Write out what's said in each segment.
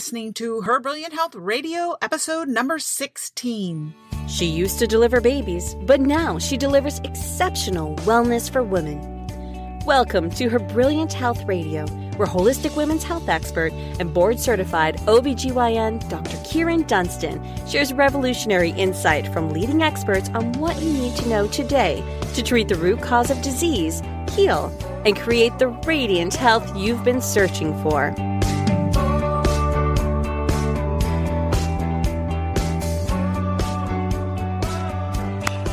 listening to Her Brilliant Health Radio, episode number 16. She used to deliver babies, but now she delivers exceptional wellness for women. Welcome to Her Brilliant Health Radio, where holistic women's health expert and board certified OBGYN Dr. Kyrin Dunston shares revolutionary insight from leading experts on what you need to know today to treat the root cause of disease, heal, and create the radiant health you've been searching for.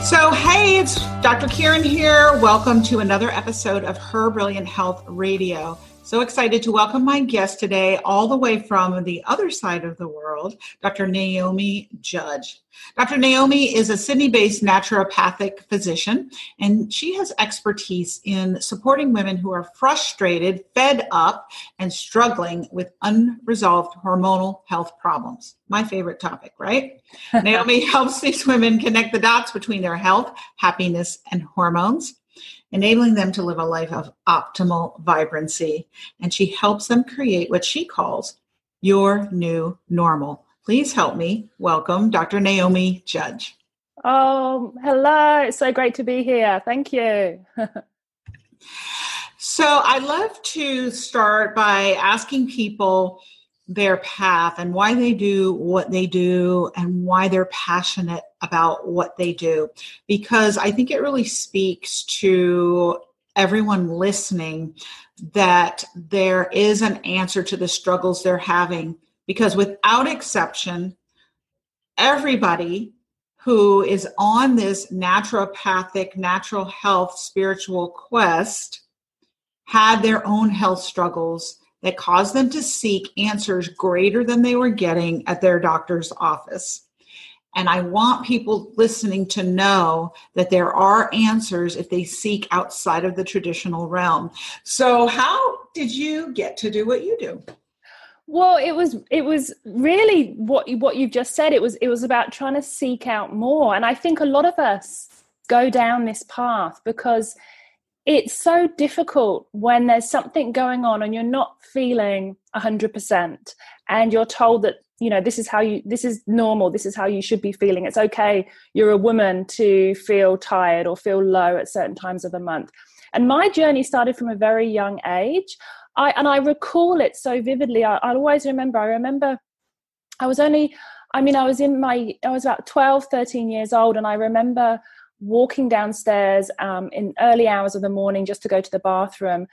So, hey, it's Dr. Kyrin here. Welcome to another episode of Her Brilliant Health Radio. So excited to welcome my guest today, all the way from the other side of the world, Dr. Naomi Judge. Dr. Naomi is a Sydney based naturopathic physician, and she has expertise in supporting women who are frustrated, fed up, and struggling with unresolved hormonal health problems. My favorite topic, right? Naomi helps these women connect the dots between their health, happiness, and hormones enabling them to live a life of optimal vibrancy. And she helps them create what she calls your new normal. Please help me welcome Dr. Naomi Judge. Oh, hello. It's so great to be here. Thank you. so, I love to start by asking people their path and why they do what they do and why they're passionate about what they do. Because I think it really speaks to everyone listening that there is an answer to the struggles they're having. Because without exception everybody who is on this naturopathic natural health spiritual quest had their own health struggles that caused them to seek answers greater than they were getting at their doctor's office. And I want people listening to know that there are answers if they seek outside of the traditional realm. So, how did you get to do what you do? Well, it was it was really what what you've just said. It was it was about trying to seek out more, and I think a lot of us go down this path because it's so difficult when there's something going on and you're not feeling 100% and you're told that you know this is how you this is normal this is how you should be feeling. It's okay you're a woman to feel tired or feel low at certain times of the month. And my journey started from a very young age. I and i recall it so vividly. I, i'll always remember i remember i was only i mean i was in my i was about 12 13 years old and i remember walking downstairs um, in early hours of the morning just to go to the bathroom,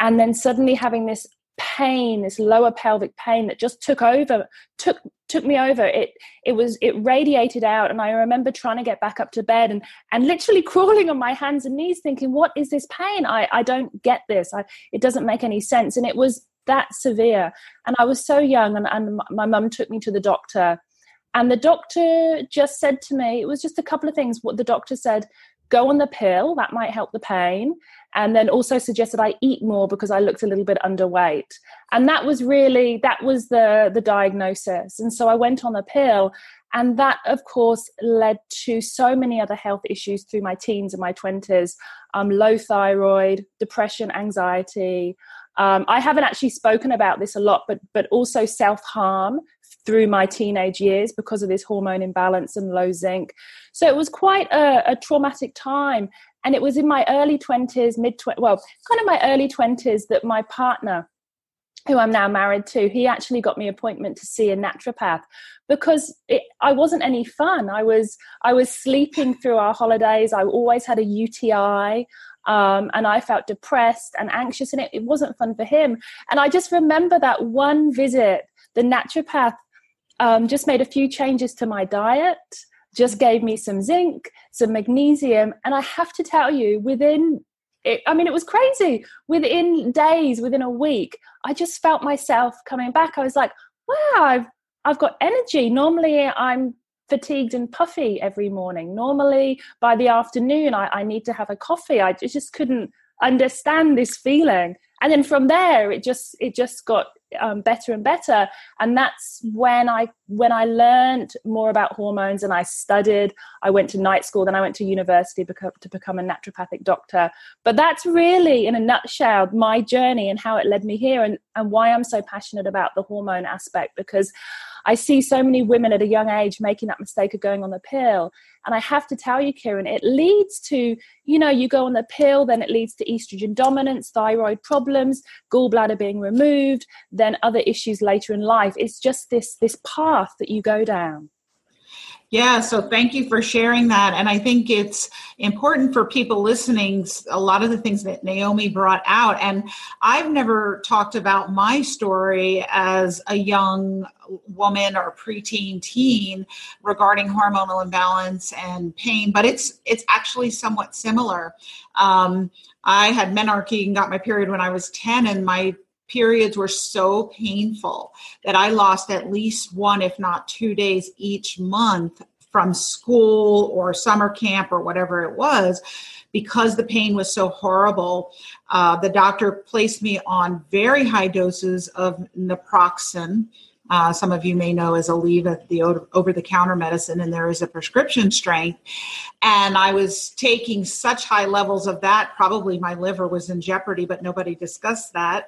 and then suddenly having this pain, this lower pelvic pain that just took over, took took me over. It it was it radiated out, and I remember trying to get back up to bed and and literally crawling on my hands and knees, thinking, "What is this pain? I I don't get this. I it doesn't make any sense." And it was that severe, and I was so young, and and my mum took me to the doctor and the doctor just said to me, it was just a couple of things. What the doctor said, go on the pill, that might help the pain. And then also suggested I eat more because I looked a little bit underweight. And that was really, that was the, the diagnosis. And so I went on the pill. And that, of course, led to so many other health issues through my teens and my 20s um, low thyroid, depression, anxiety. Um, I haven't actually spoken about this a lot, but but also self harm through my teenage years because of this hormone imbalance and low zinc. So it was quite a, a traumatic time. And it was in my early 20s, mid 20s, well, kind of my early 20s that my partner, who I'm now married to, he actually got me appointment to see a naturopath because it, I wasn't any fun. I was I was sleeping through our holidays. I always had a UTI. Um, and I felt depressed and anxious, and it, it wasn't fun for him. And I just remember that one visit, the naturopath um, just made a few changes to my diet, just gave me some zinc, some magnesium, and I have to tell you, within it, I mean, it was crazy. Within days, within a week, I just felt myself coming back. I was like, wow, I've I've got energy. Normally, I'm fatigued and puffy every morning. Normally, by the afternoon, I, I need to have a coffee. I just couldn't understand this feeling. And then from there it just it just got um, better and better and that's when i when i learned more about hormones and i studied i went to night school then i went to university to become a naturopathic doctor but that's really in a nutshell my journey and how it led me here and, and why i'm so passionate about the hormone aspect because I see so many women at a young age making that mistake of going on the pill. And I have to tell you, Kyrin, it leads to, you know, you go on the pill, then it leads to estrogen dominance, thyroid problems, gallbladder being removed, then other issues later in life. It's just this this path that you go down. Yeah, so thank you for sharing that. And I think it's important for people listening, a lot of the things that Naomi brought out. And I've never talked about my story as a young woman or preteen teen regarding hormonal imbalance and pain, but it's it's actually somewhat similar. Um, I had menarche and got my period when I was 10, and my periods were so painful that I lost at least one, if not two days each month from school or summer camp or whatever it was because the pain was so horrible. Uh, the doctor placed me on very high doses of naproxen. Uh, some of you may know as Aleve, the over the counter medicine, and there is a prescription strength. And I was taking such high levels of that, probably my liver was in jeopardy, but nobody discussed that.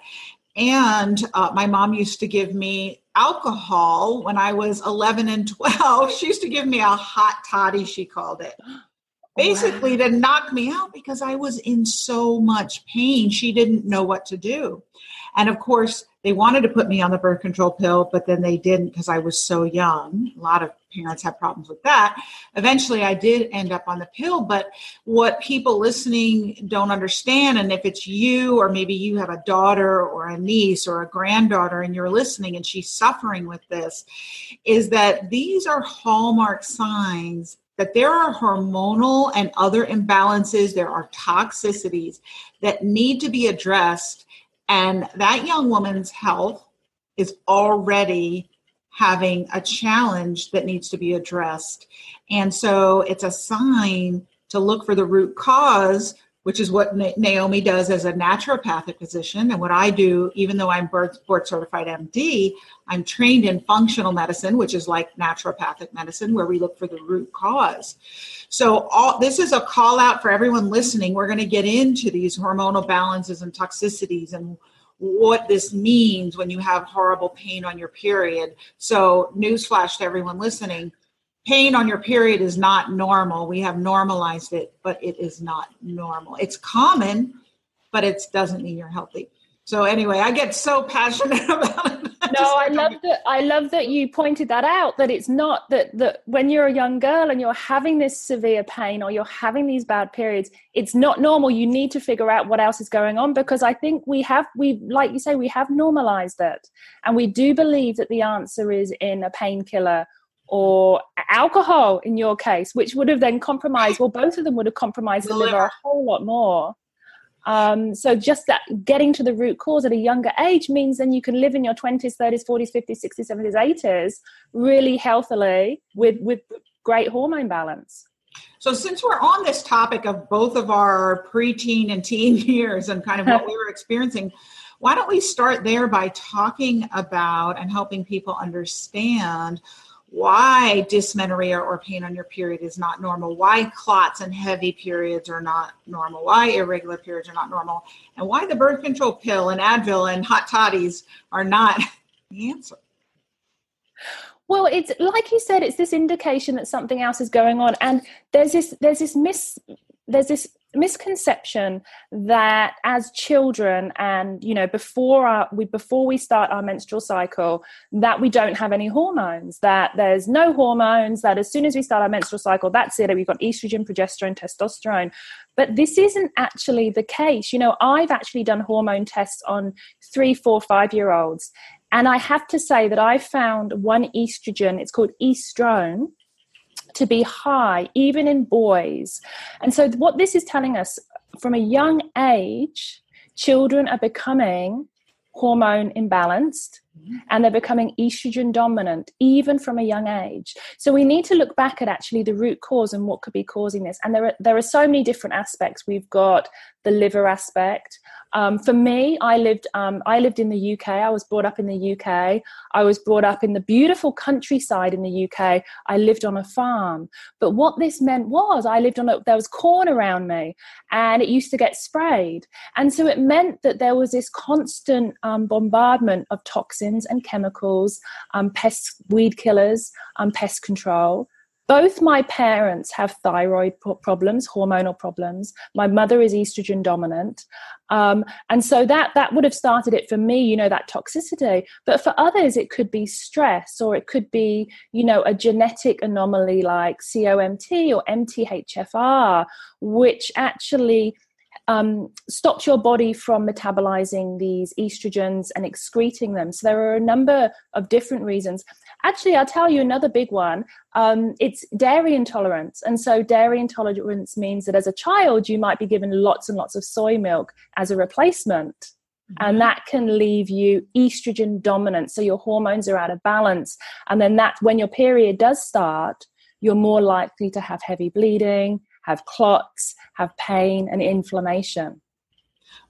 And uh, my mom used to give me alcohol when I was 11 and 12. She used to give me a hot toddy, she called it. Basically, wow. to knock me out because I was in so much pain. She didn't know what to do. And of course, they wanted to put me on the birth control pill, but then they didn't because I was so young. A lot of parents have problems with that. Eventually, I did end up on the pill. But what people listening don't understand, and if it's you, or maybe you have a daughter or a niece or a granddaughter and you're listening and she's suffering with this, is that these are hallmark signs that there are hormonal and other imbalances, there are toxicities that need to be addressed. And that young woman's health is already having a challenge that needs to be addressed. And so it's a sign to look for the root cause, which is what Naomi does as a naturopathic physician. And what I do, even though I'm board certified MD, I'm trained in functional medicine, which is like naturopathic medicine, where we look for the root cause. So all this is a call out for everyone listening. We're going to get into these hormonal balances and toxicities and what this means when you have horrible pain on your period. So, newsflash to everyone listening pain on your period is not normal. We have normalized it, but it is not normal. It's common, but it doesn't mean you're healthy. So anyway, I get so passionate about it. no, I love that. I love that you pointed that out. That it's not that that when you're a young girl and you're having this severe pain or you're having these bad periods, it's not normal. You need to figure out what else is going on because I think we have we like you say we have normalized it, and we do believe that the answer is in a painkiller or alcohol in your case, which would have then compromised. Well, both of them would have compromised the liver a whole lot more. Um, so just that getting to the root cause at a younger age means then you can live in your 20s, 30s, 40s, 50s, 60s, 70s, 80s really healthily with, with great hormone balance. So, since we're on this topic of both of our preteen and teen years and kind of what we were experiencing, why don't we start there by talking about and helping people understand why dysmenorrhea or pain on your period is not normal, why clots and heavy periods are not normal, why irregular periods are not normal, and why the birth control pill and Advil and hot toddies are not the answer. Well, it's like you said, it's this indication that something else is going on, and there's this there's this miss there's this misconception that as children and you know before our, we before we start our menstrual cycle that we don't have any hormones that there's no hormones that as soon as we start our menstrual cycle that's it we've got estrogen progesterone testosterone. But this isn't actually the case. You know i've actually done hormone tests on three four five year olds and i have to say that i found one estrogen it's called estrone to be high, even in boys. And so, what this is telling us from a young age, children are becoming hormone imbalanced mm-hmm. and they're becoming estrogen dominant even from a young age. So we need to look back at actually the root cause and what could be causing this. And there are there are so many different aspects. We've got the liver aspect Um, for me, I lived um, I lived in the UK. I was brought up in the UK. I was brought up in the beautiful countryside in the UK. I lived on a farm. But what this meant was I lived on a there was corn around me, and it used to get sprayed, and so it meant that there was this constant um, bombardment of toxins and chemicals, um, pest weed killers, um, pest control both my parents have thyroid problems hormonal problems. My mother is estrogen dominant. Um, and so that that would have started it for me you know that toxicity. But for others it could be stress or it could be you know a genetic anomaly like comt or mthfr which actually um, stops your body from metabolizing these estrogens and excreting them. So there are a number of different reasons. Actually, I'll tell you another big one. Um, it's dairy intolerance. And so, dairy intolerance means that as a child, you might be given lots and lots of soy milk as a replacement. Mm-hmm. And that can leave you estrogen dominant. So, your hormones are out of balance. And then, that when your period does start, you're more likely to have heavy bleeding, have clots, have pain, and inflammation.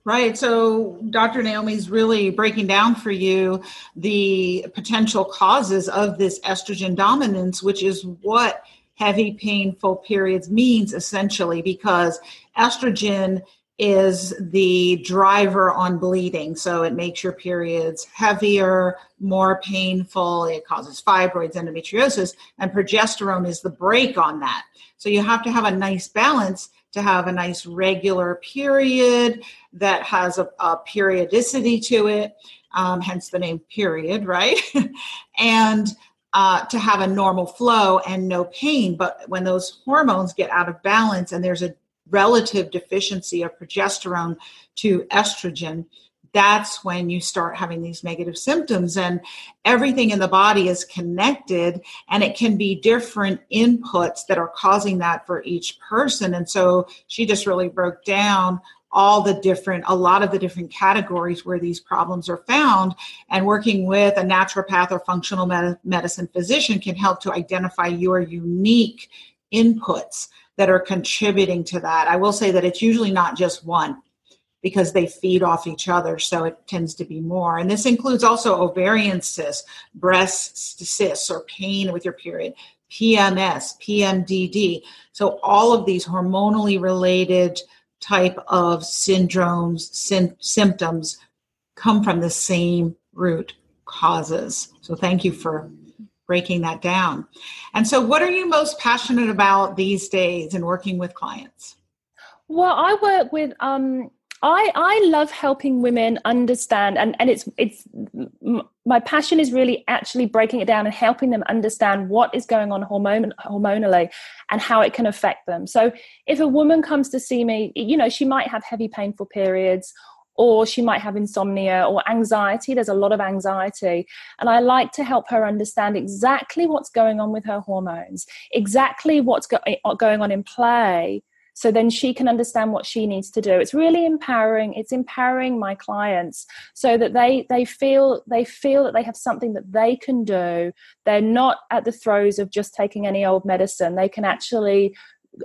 Right. So Dr. Naomi's really breaking down for you the potential causes of this estrogen dominance, which is what heavy, painful periods means essentially, because estrogen is the driver on bleeding. So it makes your periods heavier, more painful. It causes fibroids, endometriosis, and progesterone is the brake on that. So you have to have a nice balance to have a nice regular period that has a, a periodicity to it, um, hence the name period, right? and uh, to have a normal flow and no pain. But when those hormones get out of balance and there's a relative deficiency of progesterone to estrogen, that's when you start having these negative symptoms and everything in the body is connected and it can be different inputs that are causing that for each person. And so she just really broke down all the different a lot of the different categories where these problems are found and working with a naturopath or functional med- medicine physician can help to identify your unique inputs that are contributing to that. I will say that it's usually not just one because they feed off each other. So it tends to be more. And this includes also ovarian cysts, breast cysts, or pain with your period, PMS, PMDD. So all of these hormonally related type of syndromes, sy- symptoms come from the same root causes. So thank you for breaking that down. And so what are you most passionate about these days in working with clients? Well, I work with um, I I love helping women understand, and and it's it's my passion is really actually breaking it down and helping them understand what is going on hormonally and how it can affect them. So if a woman comes to see me, you know, she might have heavy, painful periods. Or she might have insomnia or anxiety. There's a lot of anxiety. And I like to help her understand exactly what's going on with her hormones, exactly what's go- eh, going on in play, so then she can understand what she needs to do. It's really empowering it's empowering my clients so that they they feel they feel that they have something that they can do. They're not at the throes of just taking any old medicine. They can actually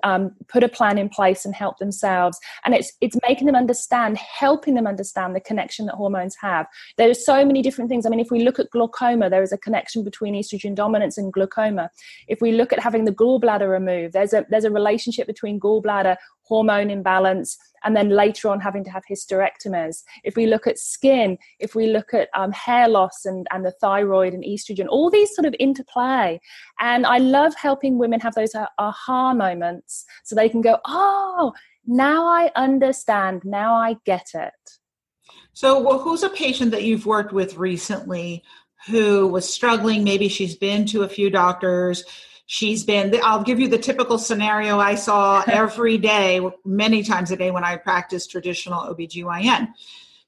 um, put a plan in place and help themselves. And it's it's making them understand helping them understand the connection that hormones have. There are so many different things. I mean if we look at glaucoma there is a connection between estrogen dominance and glaucoma. If we look at having the gallbladder removed there's a there's a relationship between gallbladder hormone imbalance and then later on having to have hysterectomies. If we look at skin, if we look at um, hair loss and, and the thyroid and estrogen, all these sort of interplay. And I love helping women have those aha moments so they can go, oh, now I understand, now I get it. So, well, who's a patient that you've worked with recently who was struggling? Maybe she's been to a few doctors She's been, I'll give you the typical scenario I saw every day, many times a day when I practiced traditional OBGYN.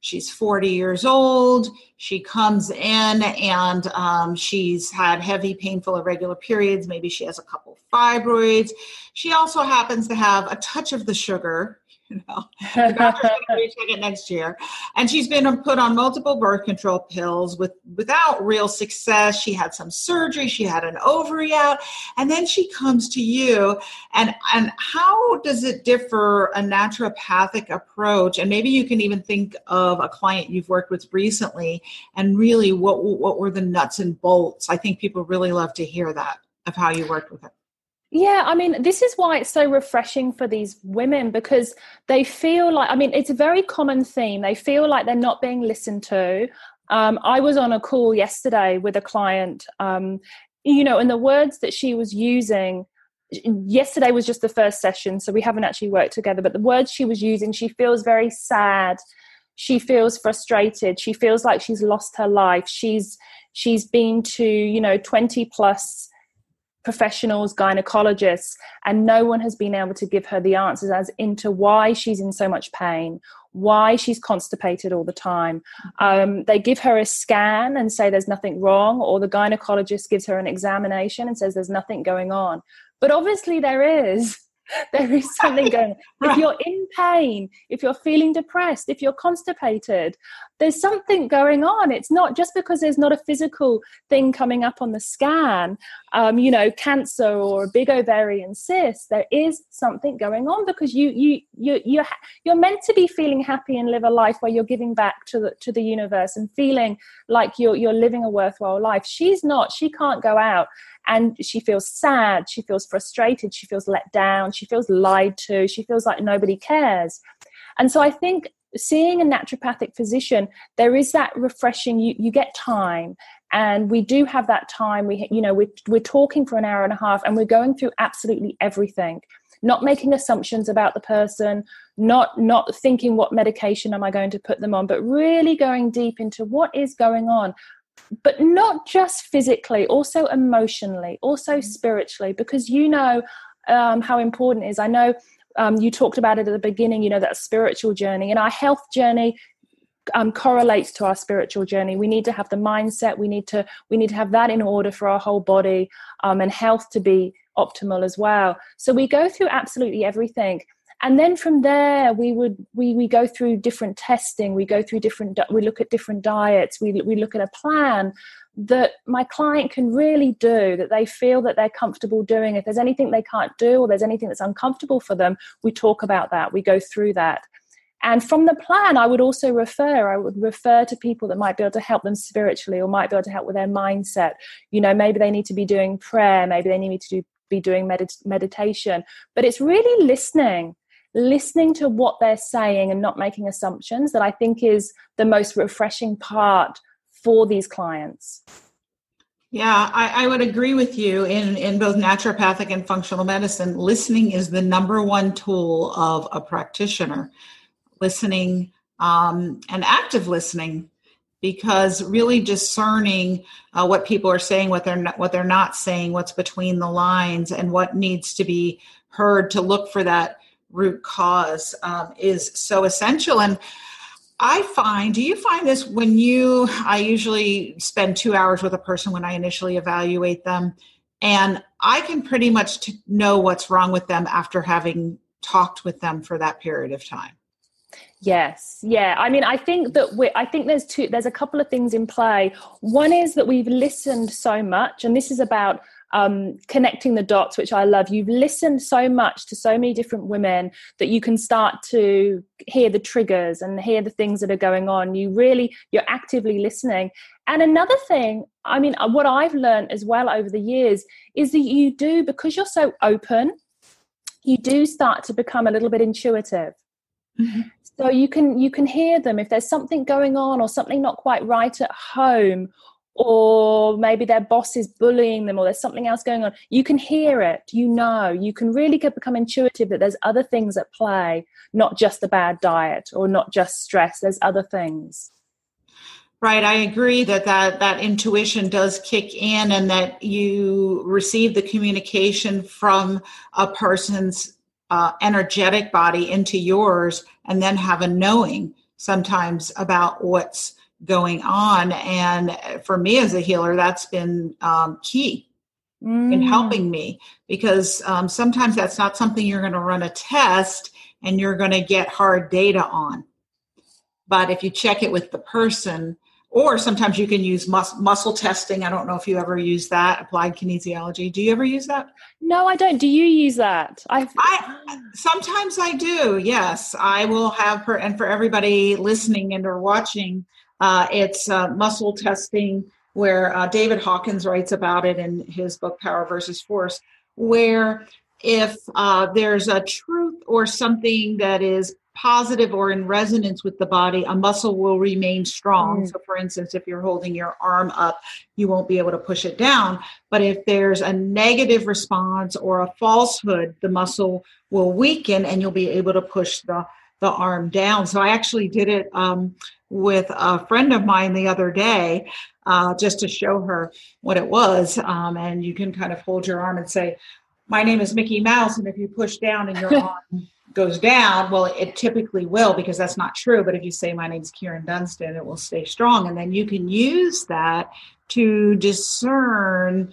She's 40 years old. She comes in and um, she's had heavy, painful, irregular periods. Maybe she has a couple fibroids. She also happens to have a touch of the sugar You know, recheck it next year. And she's been put on multiple birth control pills with without real success. She had some surgery. She had an ovary out, and then she comes to you. And and how does it differ a naturopathic approach? And maybe you can even think of a client you've worked with recently, and really what what were the nuts and bolts? I think people really love to hear that of how you worked with her. Yeah, I mean, this is why it's so refreshing for these women because they feel like, I mean, it's a very common theme. They feel like they're not being listened to. Um, I was on a call yesterday with a client, um, you know, and the words that she was using, yesterday was just the first session, so we haven't actually worked together, but the words she was using, she feels very sad. She feels frustrated. She feels like she's lost her life. She's she's been to, you know, 20 plus professionals, gynecologists, and no one has been able to give her the answers as into why she's in so much pain, why she's constipated all the time. Um, they give her a scan and say there's nothing wrong, or the gynecologist gives her an examination and says there's nothing going on. But obviously, there is. there is something going on. If you're in pain, if you're feeling depressed, if you're constipated, there's something going on. It's not just because there's not a physical thing coming up on the scan, um, you know, cancer or a big ovarian cyst. There is something going on because you you you you're you're meant to be feeling happy and live a life where you're giving back to the to the universe and feeling like you're you're living a worthwhile life. She's not. She can't go out and she feels sad. She feels frustrated. She feels let down. She feels lied to. She feels like nobody cares. And so I think seeing a naturopathic physician there is that refreshing you, you get time. And we do have that time. We you know we're, we're talking for an hour and a half and we're going through absolutely everything. Not making assumptions about the person not not thinking what medication am i going to put them on but really going deep into what is going on. But not just physically also emotionally also mm-hmm. spiritually because you know um, how important it is. I know um, you talked about it at the beginning you know that spiritual journey and our health journey um, correlates to our spiritual journey. We need to have the mindset we need to we need to have that in order for our whole body um, and health to be optimal as well. So we go through absolutely everything and then from there we would we we go through different testing. We go through different we look at different diets. We, we look at a plan that my client can really do that they feel that they're comfortable doing. If there's anything they can't do or there's anything that's uncomfortable for them we talk about that. We go through that. And from the plan i would also refer i would refer to people that might be able to help them spiritually or might be able to help with their mindset. You know maybe they need to be doing prayer. Maybe they need to do, be doing medit- meditation. But it's really listening listening to what they're saying and not making assumptions that i think is the most refreshing part for these clients. Yeah, I, I, would agree with you in, in both naturopathic and functional medicine. Listening is the number one tool of a practitioner. Listening um, and active listening, because really discerning uh, what people are saying, what they're not, what they're not saying, what's between the lines, and what needs to be heard to look for that root cause um, is so essential. And I find, do you find this when you, I usually spend two hours with a person when I initially evaluate them, and I can pretty much t- know what's wrong with them after having talked with them for that period of time. Yes, yeah. I mean, I think that we I think there's two. There's a couple of things in play. One is that we've listened so much, and this is about um, connecting the dots, which I love. You've listened so much to so many different women that you can start to hear the triggers and hear the things that are going on. You really, you're actively listening. And another thing, I mean, uh, what I've learned as well over the years is that you do, because you're so open, you do start to become a little bit intuitive. Mm-hmm. So you can you can hear them if there's something going on or something not quite right at home or maybe their boss is bullying them or there's something else going on. You can hear it you know. You can really get, become intuitive that there's other things at play not just the bad diet or not just stress. There's other things. Right i agree that that that intuition does kick in and that you receive the communication from a person's uh, energetic body into yours and then have a knowing sometimes about what's going on. And for me as a healer, that's been um, key mm. in helping me because um, sometimes that's not something you're going to run a test and you're going to get hard data on. But if you check it with the person, or sometimes you can use mus- muscle testing. I don't know if you ever use that applied kinesiology. Do you ever use that? No, I don't. Do you use that? I've, I sometimes I do. Yes, I will have her. And for everybody listening and or watching, uh, it's uh, muscle testing where uh, David Hawkins writes about it in his book Power versus Force, where if uh, there's a truth or something that is positive or in resonance with the body, a muscle will remain strong. Mm. So, for instance, if you're holding your arm up, you won't be able to push it down. But if there's a negative response or a falsehood, the muscle will weaken and you'll be able to push the, the arm down. So, I actually did it um, with a friend of mine the other day. Uh, just to show her what it was. Um, and you can kind of hold your arm and say, My name is Mickey Mouse. And if you push down and your arm goes down, well, it typically will because that's not true. But if you say, My name's Kyrin Dunston, it will stay strong. And then you can use that to discern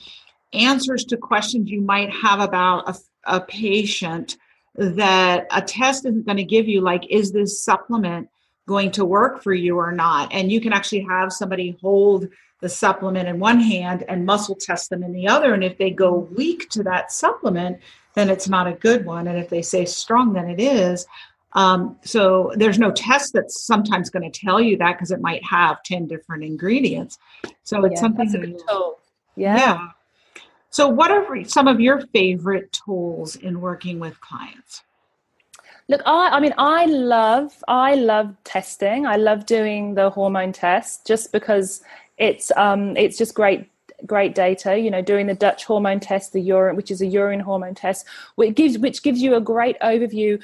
answers to questions you might have about a, a patient that a test isn't going to give you, like, is this supplement going to work for you or not? And you can actually have somebody hold the supplement in one hand and muscle test them in the other. And if they go weak to that supplement, then it's not a good one. And if they say strong, then it is. Um, so there's no test that's sometimes going to tell you that because it might have 10 different ingredients. So it's yeah, something that's tool. Yeah. yeah. So what are some of your favorite tools in working with clients? Look, I, I mean, I love, I love testing. I love doing the hormone test just because it's, um, it's just great great data. You know, doing the Dutch hormone test, the urine, which is a urine hormone test, which gives which gives you a great overview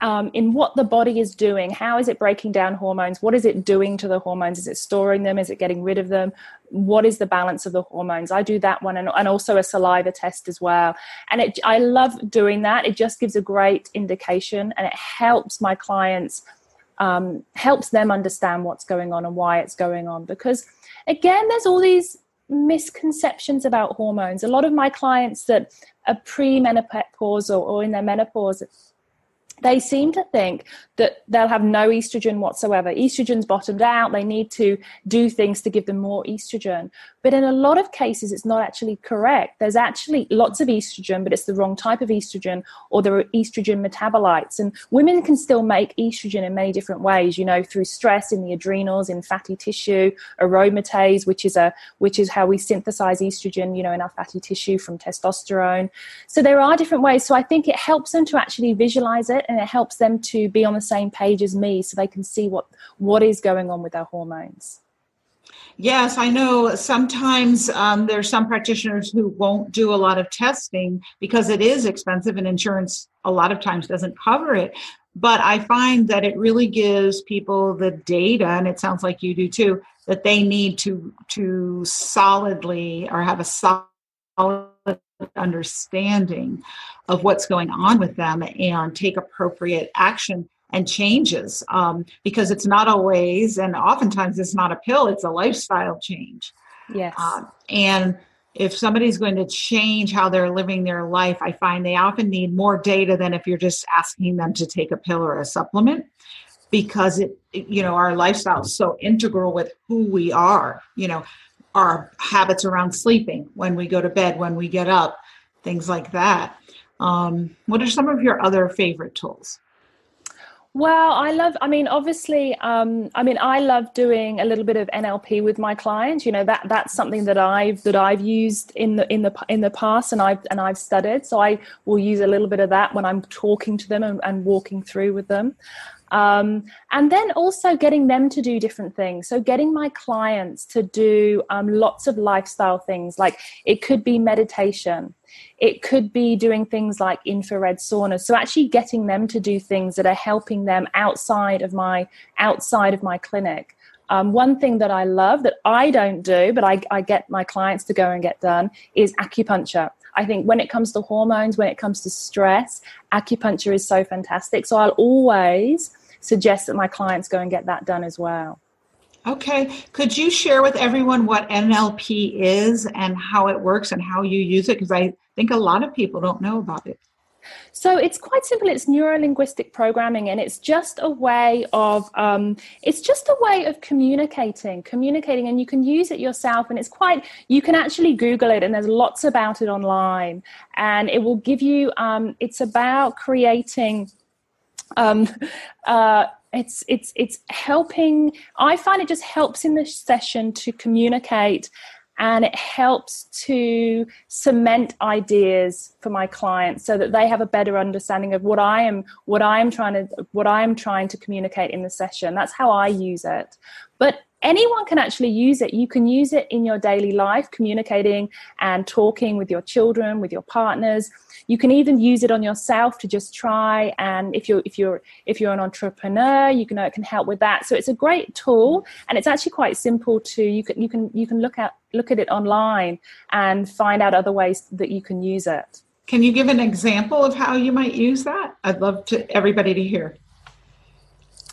um, in what the body is doing. How is it breaking down hormones? What is it doing to the hormones? Is it storing them? Is it getting rid of them? What is the balance of the hormones? I do that one and, and also a saliva test as well. And it, I love doing that. It just gives a great indication and it helps my clients, um, helps them understand what's going on and why it's going on. Because again, there's all these misconceptions about hormones. A lot of my clients that are premenopausal or in their menopause they seem to think that they'll have no estrogen whatsoever. Estrogen's bottomed out. They need to do things to give them more estrogen. But in a lot of cases, it's not actually correct. There's actually lots of estrogen, but it's the wrong type of estrogen, or there are estrogen metabolites. And women can still make estrogen in many different ways, you know, through stress in the adrenals, in fatty tissue, aromatase, which is a which is how we synthesize estrogen, you know, in our fatty tissue from testosterone. So there are different ways. So I think it helps them to actually visualize it and it helps them to be on the same page as me so they can see what what is going on with their hormones Yes, I know sometimes um, there's some practitioners who won't do a lot of testing because it is expensive and insurance a lot of times doesn't cover it. But I find that it really gives people the data, and it sounds like you do too, that they need to to solidly or have a solid understanding of what's going on with them and take appropriate action and changes um, because it's not always and oftentimes it's not a pill it's a lifestyle change. Yes. Uh, and if somebody's going to change how they're living their life i find they often need more data than if you're just asking them to take a pill or a supplement because it you know our lifestyle is so integral with who we are you know our habits around sleeping when we go to bed when we get up things like that. Um, what are some of your other favorite tools well, I love. I mean, obviously, um, I mean, I love doing a little bit of NLP with my clients. You know that that's something that I've that I've used in the in the in the past, and I've and I've studied. So I will use a little bit of that when I'm talking to them and, and walking through with them. Um, and then also getting them to do different things. So, getting my clients to do um, lots of lifestyle things, like it could be meditation, it could be doing things like infrared saunas. So, actually getting them to do things that are helping them outside of my outside of my clinic. Um, one thing that I love that I don't do, but I, I get my clients to go and get done, is acupuncture. I think when it comes to hormones, when it comes to stress, acupuncture is so fantastic. So I'll always suggest that my clients go and get that done as well. Okay. Could you share with everyone what NLP is and how it works and how you use it? Because I think a lot of people don't know about it. So it's quite simple. It's neurolinguistic programming, and it's just a way of um, it's just a way of communicating, communicating, and you can use it yourself. And it's quite you can actually Google it, and there's lots about it online, and it will give you. Um, it's about creating. Um, uh, it's it's it's helping. I find it just helps in the session to communicate and it helps to cement ideas for my clients so that they have a better understanding of what I am what I am trying to what I am trying to communicate in the session. That's how I use it. But anyone can actually use it. You can use it in your daily life, communicating and talking with your children, with your partners. You can even use it on yourself to just try. And if you're if you're if you're an entrepreneur, you can it can help with that. So it's a great tool, and it's actually quite simple to you can you can you can look at look at it online and find out other ways that you can use it. Can you give an example of how you might use that? I'd love to everybody to hear.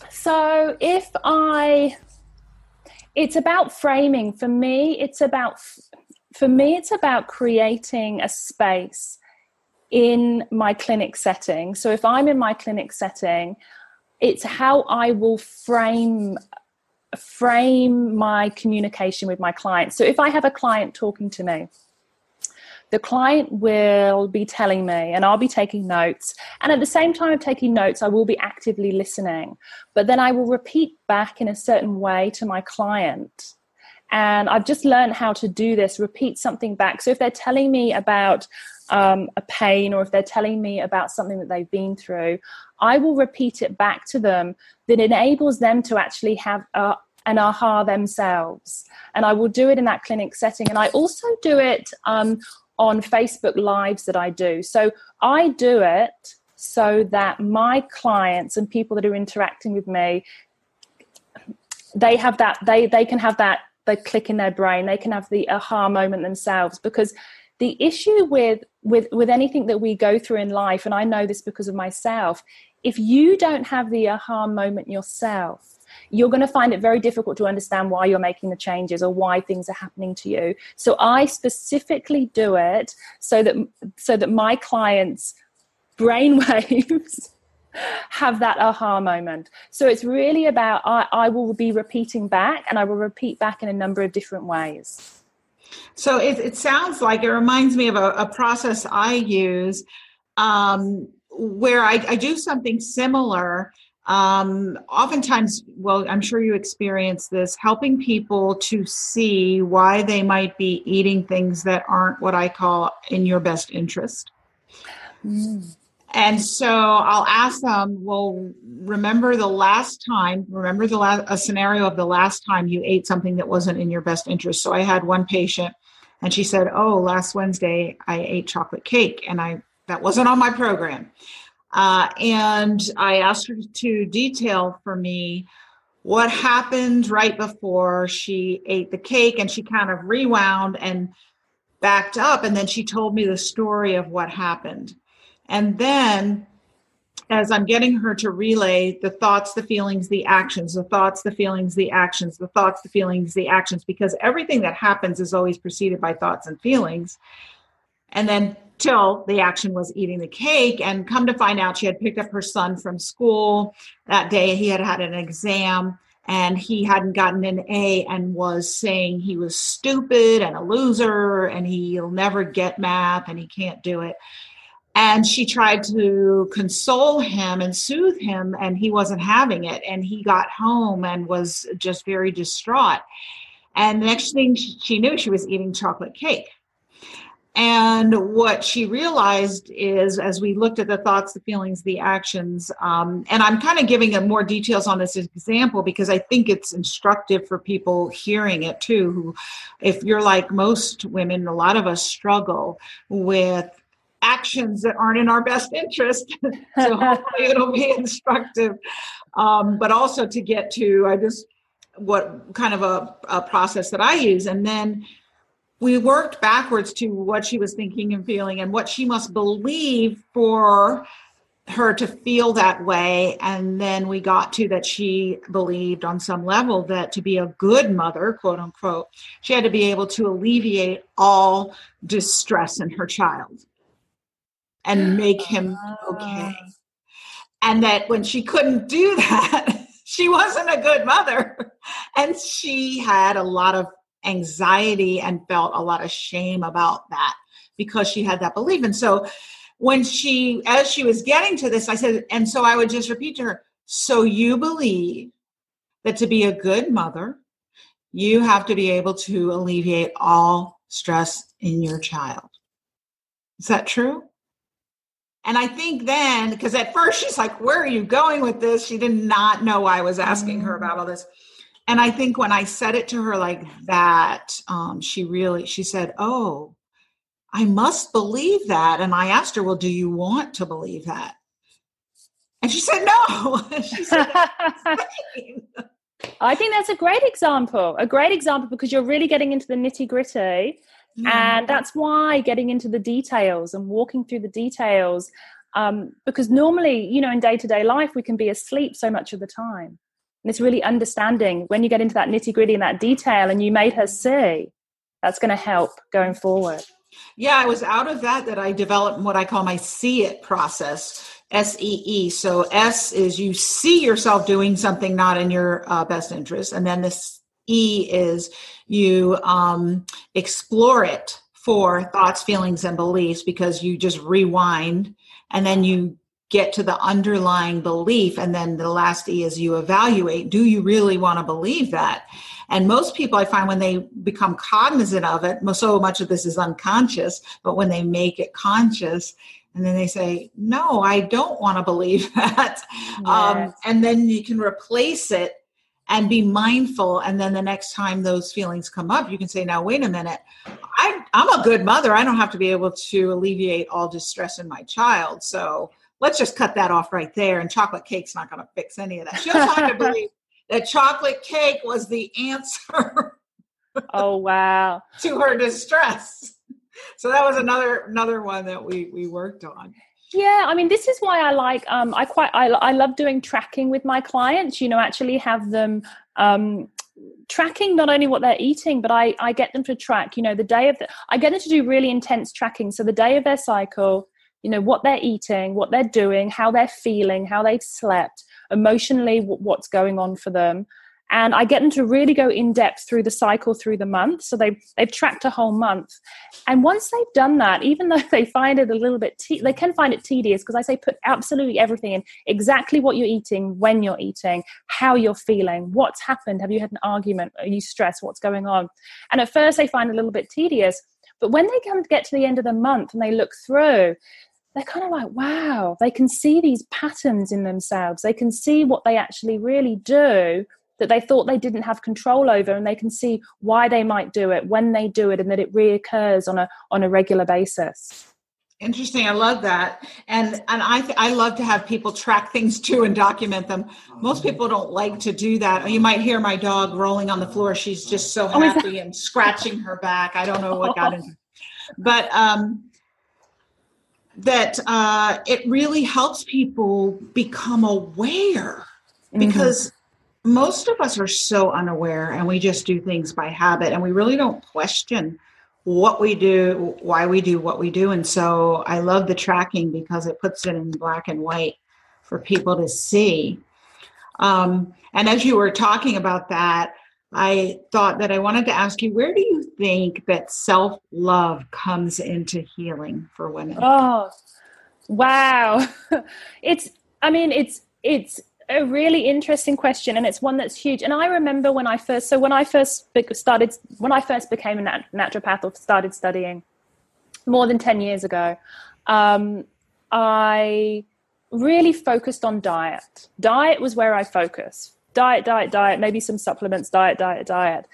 So if I it's about framing for me it's about for me it's about creating a space in my clinic setting so if i'm in my clinic setting it's how i will frame frame my communication with my clients so if i have a client talking to me the client will be telling me and I'll be taking notes. And at the same time of taking notes, I will be actively listening. But then I will repeat back in a certain way to my client. And I've just learned how to do this repeat something back. So if they're telling me about um, a pain or if they're telling me about something that they've been through, I will repeat it back to them that enables them to actually have a, an aha themselves. And I will do it in that clinic setting. And I also do it um, on Facebook Lives that I do. So I do it so that my clients and people that are interacting with me they have that they they can have that they click in their brain they can have the aha moment themselves because the issue with with with anything that we go through in life and i know this because of myself if you don't have the aha moment yourself you're going to find it very difficult to understand why you're making the changes or why things are happening to you. So I specifically do it so that so that my clients brainwaves have that aha moment. So it's really about I, I will be repeating back and I will repeat back in a number of different ways. So it, it sounds like it reminds me of a, a process I use um, where I, I do something similar um, oftentimes, well, I'm sure you experience this, helping people to see why they might be eating things that aren't what I call in your best interest. Mm. And so I'll ask them, well, remember the last time, remember the last, a scenario of the last time you ate something that wasn't in your best interest. So I had one patient and she said, oh, last Wednesday I ate chocolate cake and I, that wasn't on my program. Uh, and I asked her to detail for me what happened right before she ate the cake. And she kind of rewound and backed up. And then she told me the story of what happened. And then as I'm getting her to relay the thoughts, the feelings, the actions, the thoughts, the feelings, the actions, the thoughts, the feelings, the actions, because everything that happens is always preceded by thoughts and feelings. And then till the action was eating the cake and come to find out she had picked up her son from school that day he had had an exam and he hadn't gotten an A and was saying he was stupid and a loser and he'll never get math and he can't do it. And she tried to console him and soothe him, and he wasn't having it. And he got home and was just very distraught. And the next thing she knew, she was eating chocolate cake. And what she realized is, as we looked at the thoughts, the feelings, the actions, um, and I'm kind of giving more details on this example because I think it's instructive for people hearing it too. Who, if you're like most women, a lot of us struggle with actions that aren't in our best interest. so hopefully it'll be instructive, um, but also to get to I just what kind of a, a process that I use, and then we worked backwards to what she was thinking and feeling and what she must believe for her to feel that way. And then we got to that she believed on some level that to be a good mother quote unquote she had to be able to alleviate all distress in her child and make oh, him okay. And that when she couldn't do that, she wasn't a good mother. And she had a lot of anxiety and felt a lot of shame about that because she had that belief. And so when she, as she was getting to this, I said, and so I would just repeat to her, so you believe that to be a good mother, you have to be able to alleviate all stress in your child. Is that true? And I think then, because at first she's like, Where are you going with this? She did not know I was asking her about all this. And I think when I said it to her like that, um, she really, she said, Oh, I must believe that. And I asked her, Well, do you want to believe that? And she said, No. she said, I think that's a great example, a great example because you're really getting into the nitty gritty and that's why getting into the details and walking through the details, um, because normally, you know, in day to day life, we can be asleep so much of the time. And it's really understanding when you get into that nitty gritty and that detail and you made her see, that's going to help going forward. Yeah, I was out of that that I developed what I call my see it process. S E E. So S is you see yourself doing something not in your uh, best interest, and then this E is you um, explore it for thoughts, feelings, and beliefs because you just rewind and then you get to the underlying belief. And then the last E is you evaluate do you really want to believe that? And most people I find when they become cognizant of it, so much of this is unconscious, but when they make it conscious, and then they say, No, I don't want to believe that. Yes. Um, and then you can replace it and be mindful and then the next time those feelings come up you can say now wait a minute. I, i'm a good mother. I don't have to be able to alleviate all distress in my child. So let's just cut that off right there and chocolate cake's not going to fix any of that. She also had to believe that chocolate cake was the answer oh wow. to her distress. So that was another another one that we we worked on yeah, I mean, this is why I like. Um, I quite I, I love doing tracking with my clients. You know, actually have them um, tracking not only what they're eating, but I I get them to track. You know, the day of the, I get them to do really intense tracking. So the day of their cycle, you know, what they're eating, what they're doing, how they're feeling, how they've slept, emotionally, what's going on for them and I get them to really go in depth through the cycle through the month. So they've they've tracked a whole month, and once they've done that, even though they find it a little bit, te- they can find it tedious because I say put absolutely everything in, exactly what you're eating, when you're eating, how you're feeling, what's happened, have you had an argument, are you stressed, what's going on, and at first they find it a little bit tedious, but when they come to get to the end of the month and they look through, they're kind of like, wow, they can see these patterns in themselves. They can see what they actually really do that they thought they didn't have control over and they can see why they might do it when they do it and that it reoccurs on a on a regular basis. Interesting i love that. And and i th- i love to have people track things too and document them. Most people don't like to do that. You might hear my dog rolling on the floor. She's just so oh, happy and scratching her back. I don't know what got into but um that uh it really helps people become aware mm-hmm. because most of us are so unaware and we just do things by habit and we really don't question what we do, why we do what we do. And so I love the tracking because it puts it in black and white for people to see. Um, and as you were talking about that, I thought that I wanted to ask you where do you think that self love comes into healing for women? Oh, wow. It's, I mean, it's, it's, a really interesting question and it's one that's huge. And i remember when i first so when i first started when i first became a nat- naturopath or started studying more than 10 years ago um, i really focused on diet. Diet was where i focused diet diet diet maybe some supplements diet diet diet.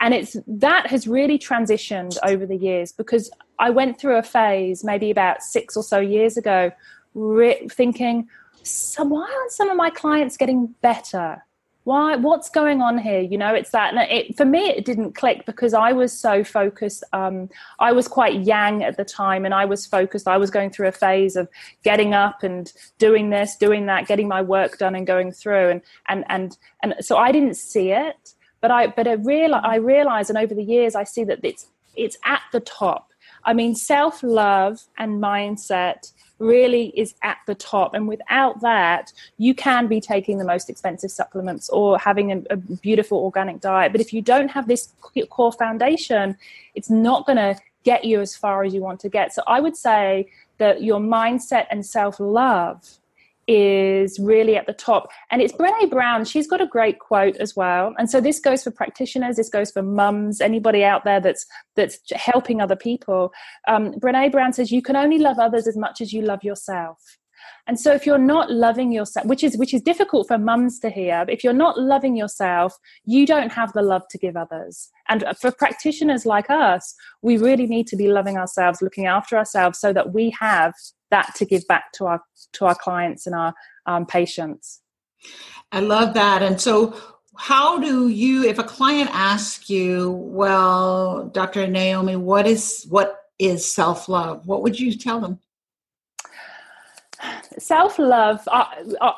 And it's that has really transitioned over the years because i went through a phase maybe about six or so years ago re- thinking so why aren't some of my clients getting better? Why? What's going on here? You know, it's that. It, for me, it didn't click because I was so focused. Um, I was quite yang at the time, and I was focused. I was going through a phase of getting up and doing this, doing that, getting my work done, and going through. And and and and so I didn't see it, but I but I real I realized, and over the years, I see that it's it's at the top I mean, self love and mindset really is at the top. And without that, you can be taking the most expensive supplements or having a, a beautiful organic diet. But if you don't have this core foundation, it's not going to get you as far as you want to get. So I would say that your mindset and self love is really at the top. And it's Brene Brown. She's got a great quote as well. And so this goes for practitioners, this goes for mums, anybody out there that's that's helping other people. Um, Brene Brown says you can only love others as much as you love yourself. And so if you're not loving yourself, which is which is difficult for mums to hear, but if you're not loving yourself, you don't have the love to give others. And for practitioners like us, we really need to be loving ourselves, looking after ourselves so that we have that to give back to our to our clients and our um, patients. I love that. And so how do you if a client asks you, well, Dr. Naomi, what is what is self-love? What would you tell them? self love I,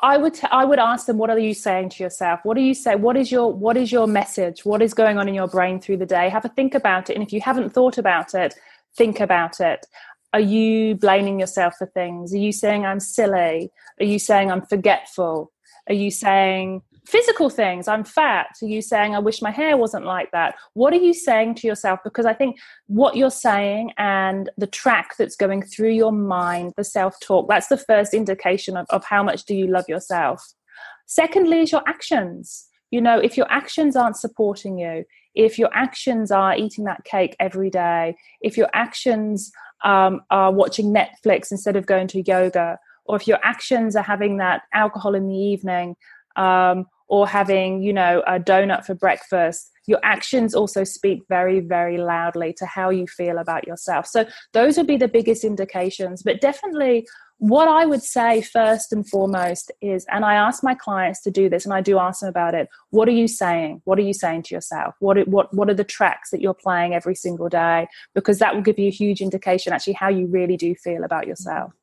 I, would t- I would ask them what are you saying to yourself what do you say what is your what is your message what is going on in your brain through the day have a think about it and if you haven't thought about it think about it are you blaming yourself for things? Are you saying i'm silly are you saying i'm forgetful are you saying physical things? I'm fat are you saying i wish my hair wasn't like that what are you saying to yourself? Because i think what you're saying and the track that's going through your mind the self-talk that's the first indication of, of how much do you love yourself. Secondly is your actions. You know if your actions aren't supporting you if your actions are eating that cake every day if your actions um, are watching netflix instead of going to yoga or if your actions are having that alcohol in the evening um, or having, you know, a donut for breakfast, your actions also speak very, very loudly to how you feel about yourself. So those would be the biggest indications. But definitely, what I would say first and foremost is, and I ask my clients to do this, and I do ask them about it. What are you saying? What are you saying to yourself? What what what are the tracks that you're playing every single day? Because that will give you a huge indication, actually, how you really do feel about yourself.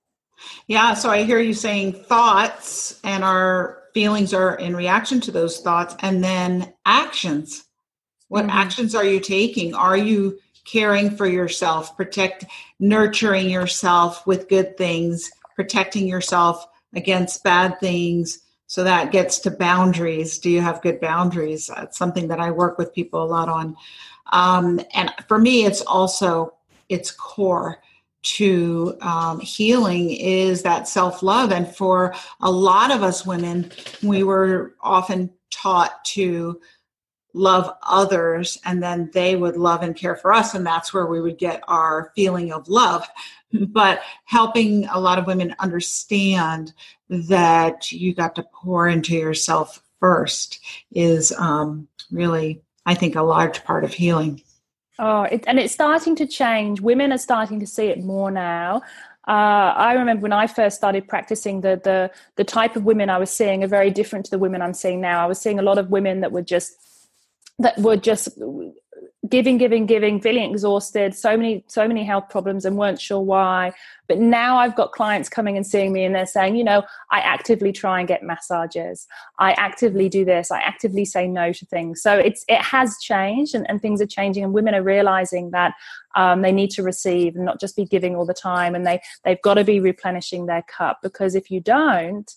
Yeah. So I hear you saying thoughts and our feelings are in reaction to those thoughts and then actions what mm-hmm. actions are you taking are you caring for yourself protect nurturing yourself with good things protecting yourself against bad things so that gets to boundaries do you have good boundaries that's something that i work with people a lot on um, and for me it's also it's core to um, healing is that self love. And for a lot of us women, we were often taught to love others and then they would love and care for us. And that's where we would get our feeling of love. But helping a lot of women understand that you got to pour into yourself first is um, really, I think, a large part of healing. Oh, it, and it's starting to change. Women are starting to see it more now. Uh, I remember when I first started practicing, the the the type of women I was seeing are very different to the women I'm seeing now. I was seeing a lot of women that were just that were just giving giving giving feeling exhausted so many so many health problems and weren't sure why. But now i've got clients coming and seeing me and they're saying you know i actively try and get massages. I actively do this. I actively say no to things. So it's it has changed and, and things are changing and women are realizing that um, they need to receive and not just be giving all the time and they they've got to be replenishing their cup because if you don't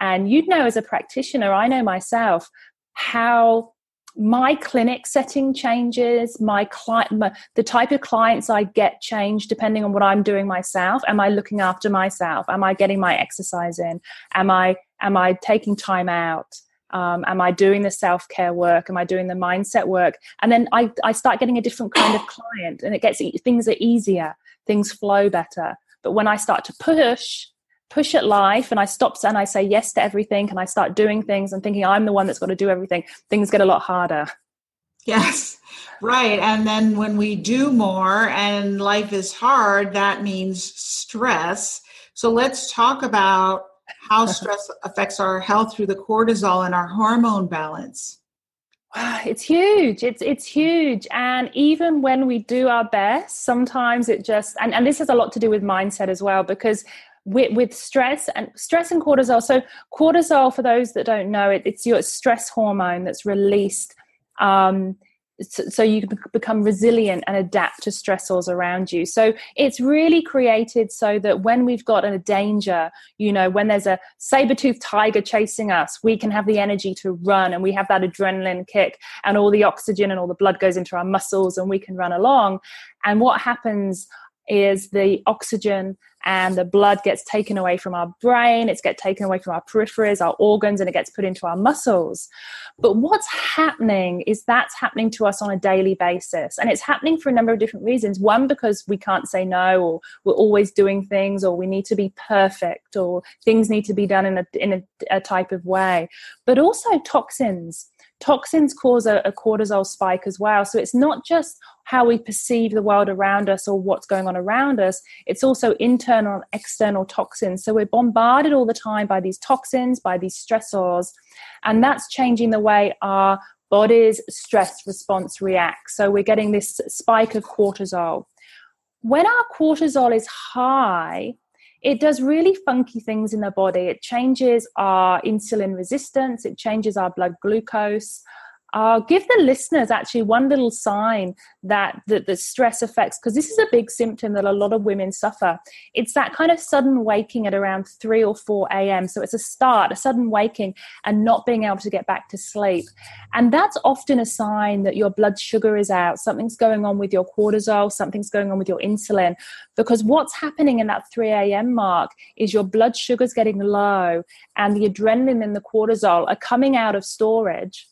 and you'd know as a practitioner i know myself how my clinic setting changes my client my, the type of clients i get change depending on what i'm doing myself. Am i looking after myself? Am i getting my exercise in? Am i am i taking time out? Um, am i doing the self-care work? Am i doing the mindset work? And then I, I start getting a different kind of client and it gets things are easier things flow better. But when i start to push push at life and I stop and I say yes to everything and I start doing things and thinking I'm the one that's got to do everything, things get a lot harder. Yes, right. And then when we do more and life is hard, that means stress. So let's talk about how stress affects our health through the cortisol and our hormone balance. Ah, it's huge. It's it's huge. And even when we do our best, sometimes it just and, and this has a lot to do with mindset as well, because with, with stress and stress and cortisol. So cortisol, for those that don't know it, it's your stress hormone that's released um, so you become resilient and adapt to stressors around you so it's really created so that when we've got a danger you know when there's a saber-toothed tiger chasing us we can have the energy to run and we have that adrenaline kick and all the oxygen and all the blood goes into our muscles and we can run along and what happens is the oxygen and the blood gets taken away from our brain, it's get taken away from our peripheries, our organs, and it gets put into our muscles. But what's happening is that's happening to us on a daily basis. And it's happening for a number of different reasons. One, because we can't say no, or we're always doing things, or we need to be perfect, or things need to be done in a, in a, a type of way. But also toxins toxins cause a, a, cortisol spike as well. So it's not just how we perceive the world around us or what's going on around us, it's also internal and external toxins. So we're bombarded all the time by these toxins, by these stressors, and that's changing the way our body's stress response reacts. So we're getting this spike of cortisol. When our cortisol is high, it does really funky things in the body. It changes our insulin resistance, it changes our blood glucose, I'll give the listeners actually one little sign that the, the stress affects, because this is a big symptom that a lot of women suffer. It's that kind of sudden waking at around 3 or 4 a.m. So it's a start, a sudden waking, and not being able to get back to sleep. And that's often a sign that your blood sugar is out, something's going on with your cortisol, something's going on with your insulin. Because what's happening in that 3 a.m. mark is your blood sugar's getting low, and the adrenaline and the cortisol are coming out of storage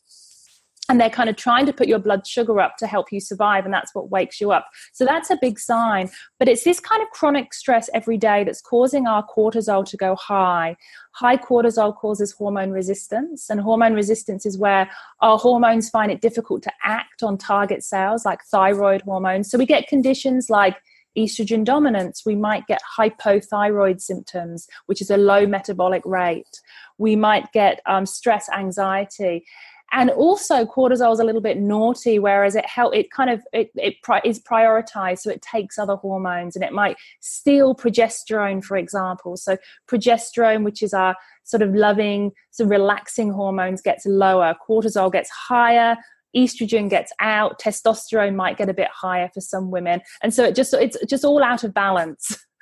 and they're kind of trying to put your blood sugar up to help you survive and that's what wakes you up. So that's a big sign. But it's this kind of chronic stress every day that's causing our cortisol to go high. High cortisol causes hormone resistance and hormone resistance is where our hormones find it difficult to act on target cells like thyroid hormones. So we get conditions like estrogen dominance, we might get hypothyroid symptoms, which is a low metabolic rate. We might get um, stress anxiety and also cortisol is a little bit naughty whereas it help it kind of it, it pri- is prioritized so it takes other hormones and it might steal progesterone for example. So progesterone which is our sort of loving so relaxing hormones gets lower. Cortisol gets higher estrogen gets out testosterone might get a bit higher for some women. And so it just it's just all out of balance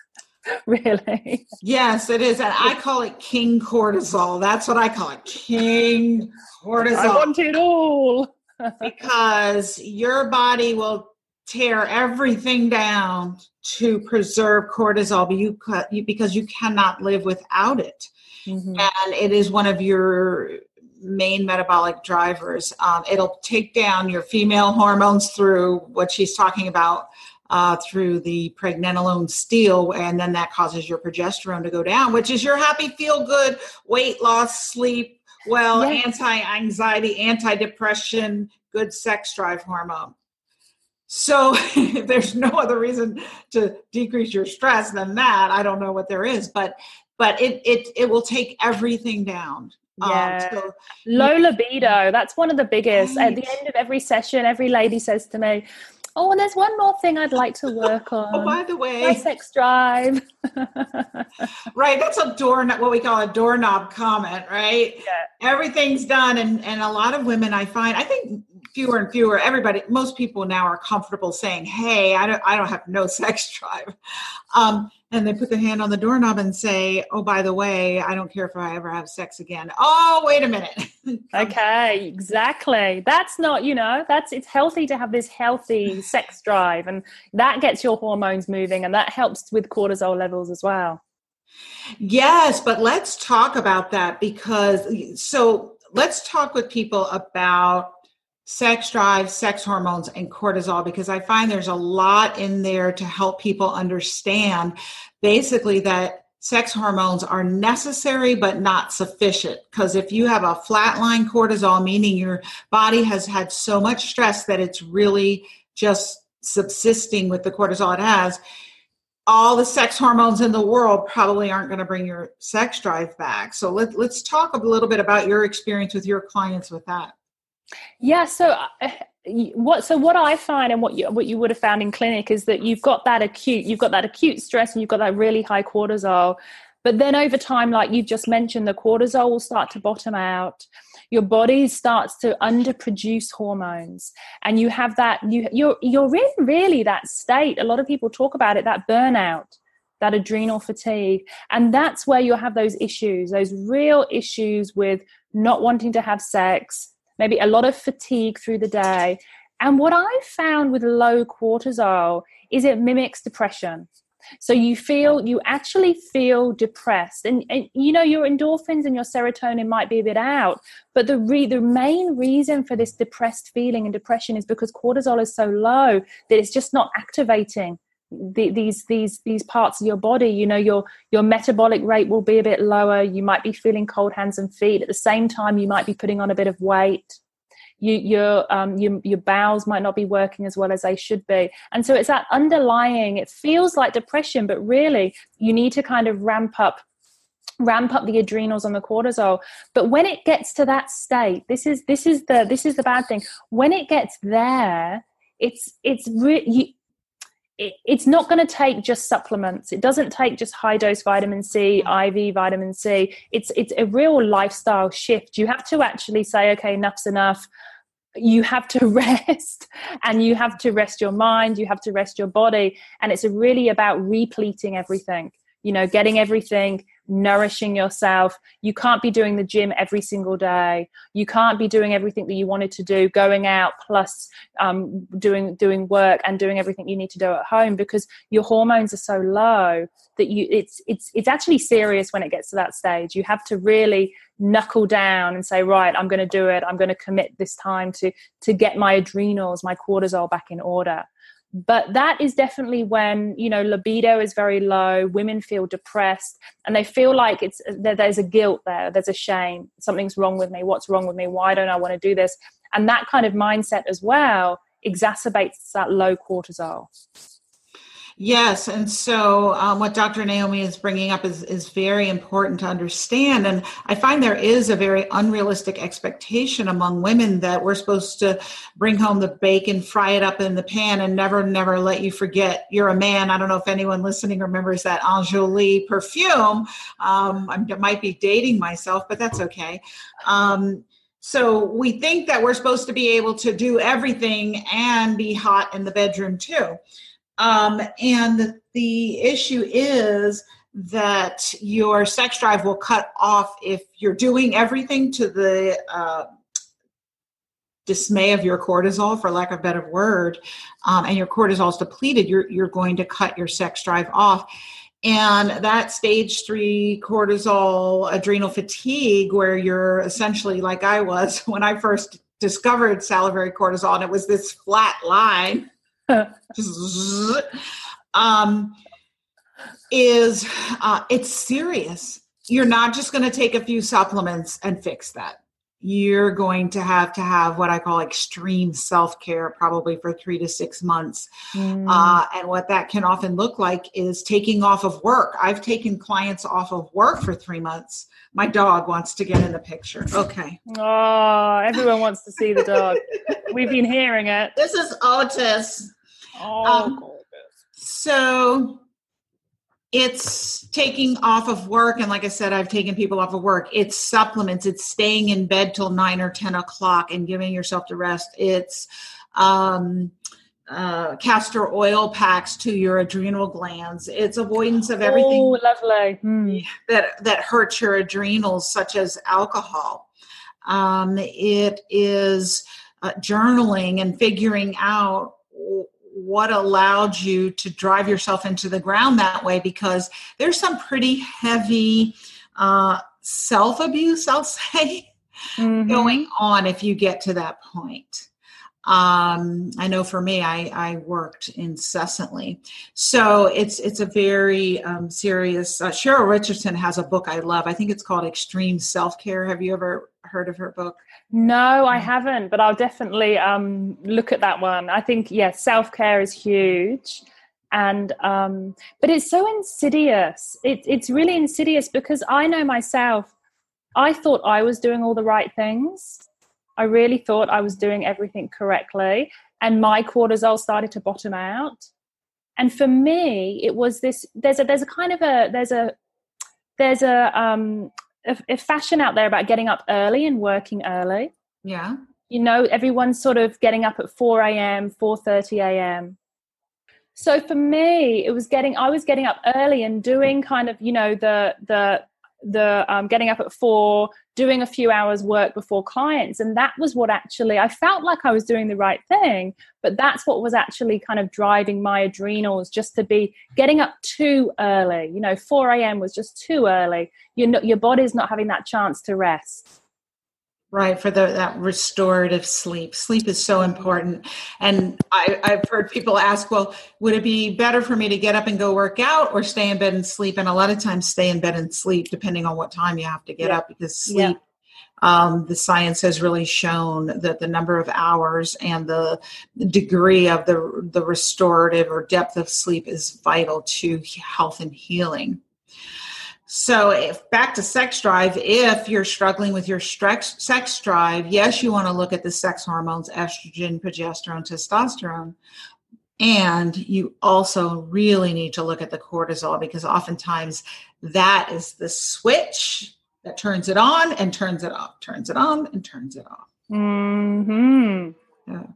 really. Yes, it is. And I call it king cortisol. That's what I call it. King cortisol. I want it all. because your body will tear everything down to preserve cortisol but you, you because you cannot live without it. Mm-hmm. And it is one of your main metabolic drivers. Um, it'll take down your female hormones through what she's talking about uh, through the pregnenolone steal, and then that causes your progesterone to go down, which is your happy, feel good, weight loss, sleep well, anti anxiety, anti depression, good sex drive hormone. So there's no other reason to decrease your stress than that, I don't know what there is, but but it it it will take everything down. Um, yeah. Um, so, Low libido, that's one of the biggest. Right. At the end of every session, every lady says to me, Oh, and there's one more thing I'd like to work on. oh, by the way, my sex drive. right, that's a door, what we call a doorknob comment, right? Yeah. Everything's done, and and a lot of women I find, I think fewer and fewer. Everybody, most people now are comfortable saying, "Hey, I don't, I don't have no sex drive," um, and they put their hand on the doorknob and say, "Oh, by the way, I don't care if I ever have sex again." Oh, wait a minute. okay, exactly. That's not, you know, that's it's healthy to have this healthy sex drive, and that gets your hormones moving, and that helps with cortisol levels as well. Yes, but let's talk about that because so let's talk with people about sex drive, sex hormones, and cortisol because I find there's a lot in there to help people understand basically that sex hormones are necessary but not sufficient. Because if you have a flatline cortisol, meaning your body has had so much stress that it's really just subsisting with the cortisol it has, all the sex hormones in the world probably aren't going to bring your sex drive back. So let, let's talk a little bit about your experience with your clients with that. Yeah. So uh, what? So what I find, and what you what you would have found in clinic, is that you've got that acute, you've got that acute stress, and you've got that really high cortisol. But then over time, like you've just mentioned, the cortisol will start to bottom out. Your body starts to underproduce hormones, and you have that. You you're you're in really that state. A lot of people talk about it. That burnout, that adrenal fatigue, and that's where you'll have those issues, those real issues with not wanting to have sex, maybe a lot of fatigue through the day. And what I found with low cortisol is it mimics depression. So you feel, you actually feel depressed, and, and, you know your endorphins and your serotonin might be a bit out, but the re, the main reason for this depressed feeling and depression is because cortisol is so low that it's just not activating the, these these these parts of your body. You know your your metabolic rate will be a bit lower. You might be feeling cold hands and feet at the same time. You might be putting on a bit of weight you, your um, your your bowels might not be working as well as they should be, and so it's that underlying. It feels like depression, but really you need to kind of ramp up ramp up the adrenals and the cortisol but when it gets to that state this is this is the this is the bad thing when it gets there it's it's really it's not going to take just supplements. It doesn't take just high dose vitamin c iv vitamin c. It's it's a real lifestyle shift. You have to actually say okay enough's enough. You have to rest and you have to rest your mind you have to rest your body and it's really about repleting everything you know getting everything nourishing yourself. You can't be doing the gym every single day. You can't be doing everything that you wanted to do, going out plus um, doing doing work and doing everything you need to do at home because your hormones are so low that you it's it's it's actually serious when it gets to that stage. You have to really knuckle down and say right i'm going to do it i'm going to commit this time to to get my adrenals my cortisol back in order but that is definitely when you know libido is very low women feel depressed and they feel like it's there's a guilt there there's a shame something's wrong with me what's wrong with me why don't i want to do this? And that kind of mindset as well exacerbates that low cortisol Yes, and so um, what Dr. Naomi is bringing up is is very important to understand, and I find there is a very unrealistic expectation among women that we're supposed to bring home the bacon, fry it up in the pan, and never, never let you forget you're a man. I don't know if anyone listening remembers that Enjoli perfume. Um, I might be dating myself, but that's okay. Um, so we think that we're supposed to be able to do everything and be hot in the bedroom too. Um, and the issue is that your sex drive will cut off if you're doing everything to the uh, dismay of your cortisol, for lack of a better word, um, and your cortisol is depleted, you're, you're going to cut your sex drive off. And that stage three cortisol adrenal fatigue, where you're essentially like I was when I first discovered salivary cortisol, and it was this flat line um, is uh, it's serious. You're not just going to take a few supplements and fix that. You're going to have to have what I call extreme self care, probably for three to six months. Mm. Uh, and what that can often look like is taking off of work. I've taken clients off of work for three months. My dog wants to get in the picture. Okay. Oh, everyone wants to see the dog. We've been hearing it. This is Otis. Oh, um, so it's taking off of work and like i said i've taken people off of work. It's supplements. It's staying in bed till 9 or 10 o'clock and giving yourself to rest. It's um, uh, castor oil packs to your adrenal glands. It's avoidance of everything oh, lovely. Hmm. that that hurts your adrenals such as alcohol. Um, it is uh, journaling and figuring out what allowed you to drive yourself into the ground that way because there's some pretty heavy uh, self abuse, I'll say, mm-hmm. going on if you get to that point. Um, I know for me, I, I worked incessantly, so it's it's a very um, serious. Uh, Cheryl Richardson has a book I love. I think it's called Extreme Self Care. Have you ever heard of her book? No, I haven't, but I'll definitely um, look at that one. I think yeah, self care is huge, and um, but it's so insidious. It, it's really insidious because I know myself. I thought I was doing all the right things. I really thought I was doing everything correctly, and my cortisol started to bottom out. And for me, it was this. There's a there's a kind of a there's a there's a um a, a fashion out there about getting up early and working early. Yeah. You know, everyone's sort of getting up at 4 a.m., 4:30 a.m. So for me, it was getting I was getting up early and doing kind of, you know, the the the um, getting up at four, doing a few hours work before clients. And that was what actually, I felt like I was doing the right thing, but that's what was actually kind of driving my adrenals just to be getting up too early. You know, 4 a.m. was just too early. You're not, your body's not having that chance to rest right for the, that restorative sleep sleep is so important and I, i've heard people ask well would it be better for me to get up and go work out or stay in bed and sleep and a lot of times stay in bed and sleep depending on what time you have to get yeah. up because sleep yeah. Um, the science has really shown that the number of hours and the degree of the the restorative or depth of sleep is vital to health and healing. So, if back to sex drive, if you're struggling with your sex drive, yes, you want to look at the sex hormones estrogen, progesterone, testosterone. And you also really need to look at the cortisol because oftentimes that is the switch that turns it on and turns it off, turns it on and turns it off. hmm Yeah.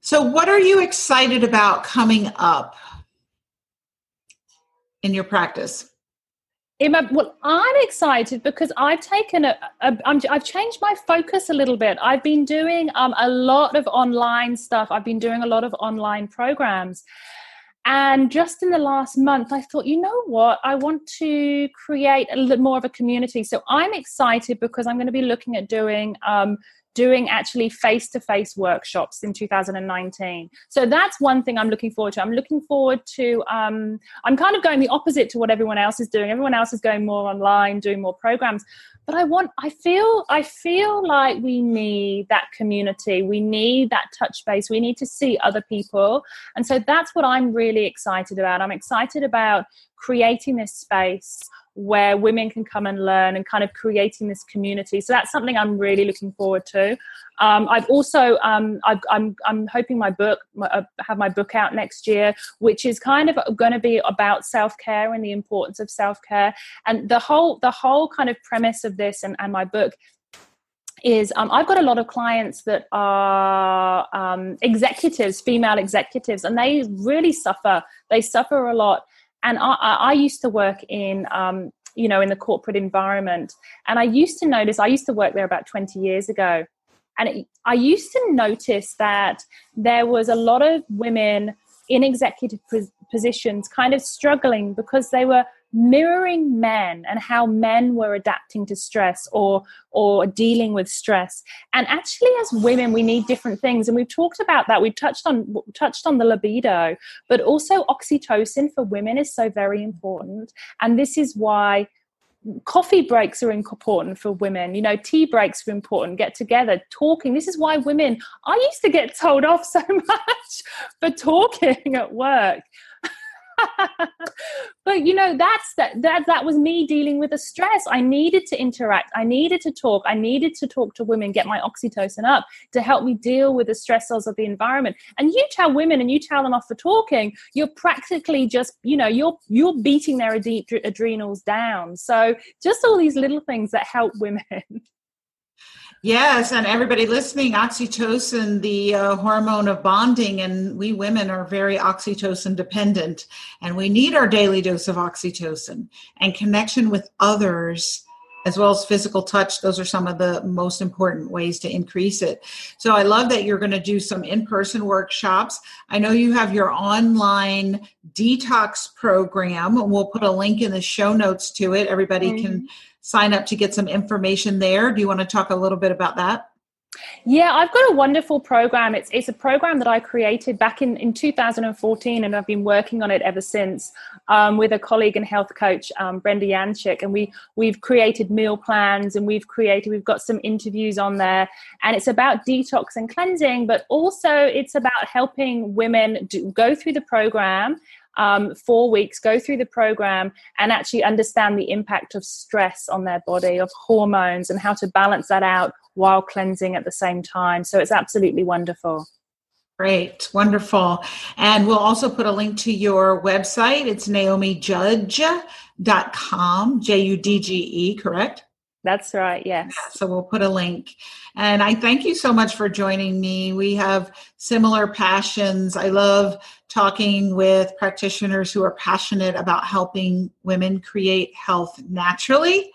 So, what are you excited about coming up in your practice? My, well, I'm excited because I've taken a, a I've changed my focus a little bit. I've been doing um, a lot of online stuff. I've been doing a lot of online programs. And just in the last month, I thought, you know what? I want to create a little more of a community. So I'm excited because I'm going to be looking at doing um, doing actually face to face workshops in 2019. So that's one thing I'm looking forward to. I'm looking forward to, um, I'm kind of going the opposite to what everyone else is doing. Everyone else is going more online, doing more programs. But I want, I feel, I feel like we need that community. We need that touch base. We need to see other people. And so that's what I'm really excited about. I'm excited about creating this space where women can come and learn and kind of creating this community. So that's something I'm really looking forward to. Um, I've also um, i am I'm, I'm hoping my book uh, have my book out next year, which is kind of going to be about self care and the importance of self care. And the whole the whole kind of premise of this and, and my book is um, I've got a lot of clients that are um, executives, female executives, and they really suffer. They suffer a lot and I, I used to work in um, you know in the corporate environment. And i used to notice i used to work there about 20 years ago. And it, i used to notice that there was a lot of women in executive positions kind of struggling because they were mirroring men and how men were adapting to stress or or dealing with stress. And actually as women we need different things. And we've talked about that. We've touched on touched on the libido but also oxytocin for women is so very important. And this is why coffee breaks are important for women. You know tea breaks are important. Get together talking. This is why women i used to get told off so much for talking at work but you know that's that that that was me dealing with the stress. I needed to interact. I needed to talk. I needed to talk to women get my oxytocin up to help me deal with the stressors of the environment. And you tell women and you tell them off for talking you're practically just you know you're you're beating their ad- adrenals down. So just all these little things that help women Yes, and everybody listening, oxytocin, the uh, hormone of bonding, and we women are very oxytocin dependent, and we need our daily dose of oxytocin and connection with others. As well as physical touch, those are some of the most important ways to increase it. So, I love that you're going to do some in person workshops. I know you have your online detox program. and We'll put a link in the show notes to it. Everybody mm-hmm. can sign up to get some information there. Do you want to talk a little bit about that? Yeah, I've got a wonderful program. It's it's a program that I created back in, in 2014, and I've been working on it ever since um, with a colleague and health coach, um, Brenda Yanchik, and we we've created meal plans and we've created we've got some interviews on there, and it's about detox and cleansing, but also it's about helping women do, go through the program um, four weeks, go through the program, and actually understand the impact of stress on their body, of hormones, and how to balance that out while cleansing at the same time. So it's absolutely wonderful. Great, wonderful. And we'll also put a link to your website. It's naomijudge.com, J U D G E, correct? That's right, yes. Yeah, so we'll put a link. And I thank you so much for joining me. We have similar passions. I love talking with practitioners who are passionate about helping women create health naturally.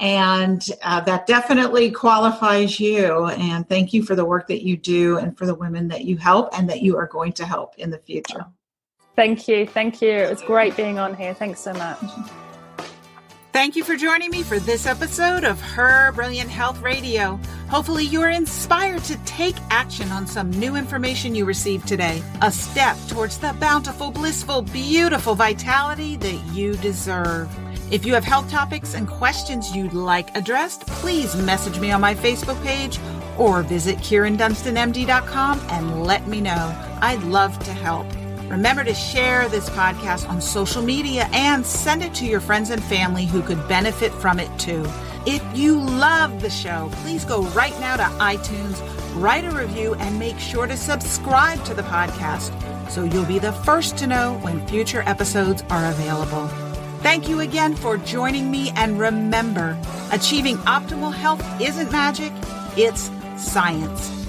And uh, that definitely qualifies you. And thank you for the work that you do and for the women that you help and that you are going to help in the future. Thank you. Thank you. It was great being on here. Thanks so much. Thank you for joining me for this episode of Her Brilliant Health Radio. Hopefully, you are inspired to take action on some new information you received today, a step towards the bountiful, blissful, beautiful vitality that you deserve. If you have health topics and questions you'd like addressed, please message me on my Facebook page or visit KyrinDunstonMD.com and let me know. I'd love to help. Remember to share this podcast on social media and send it to your friends and family who could benefit from it too. If you love the show, please go right now to iTunes, write a review, and make sure to subscribe to the podcast so you'll be the first to know when future episodes are available. Thank you again for joining me, and remember, achieving optimal health isn't magic, it's science.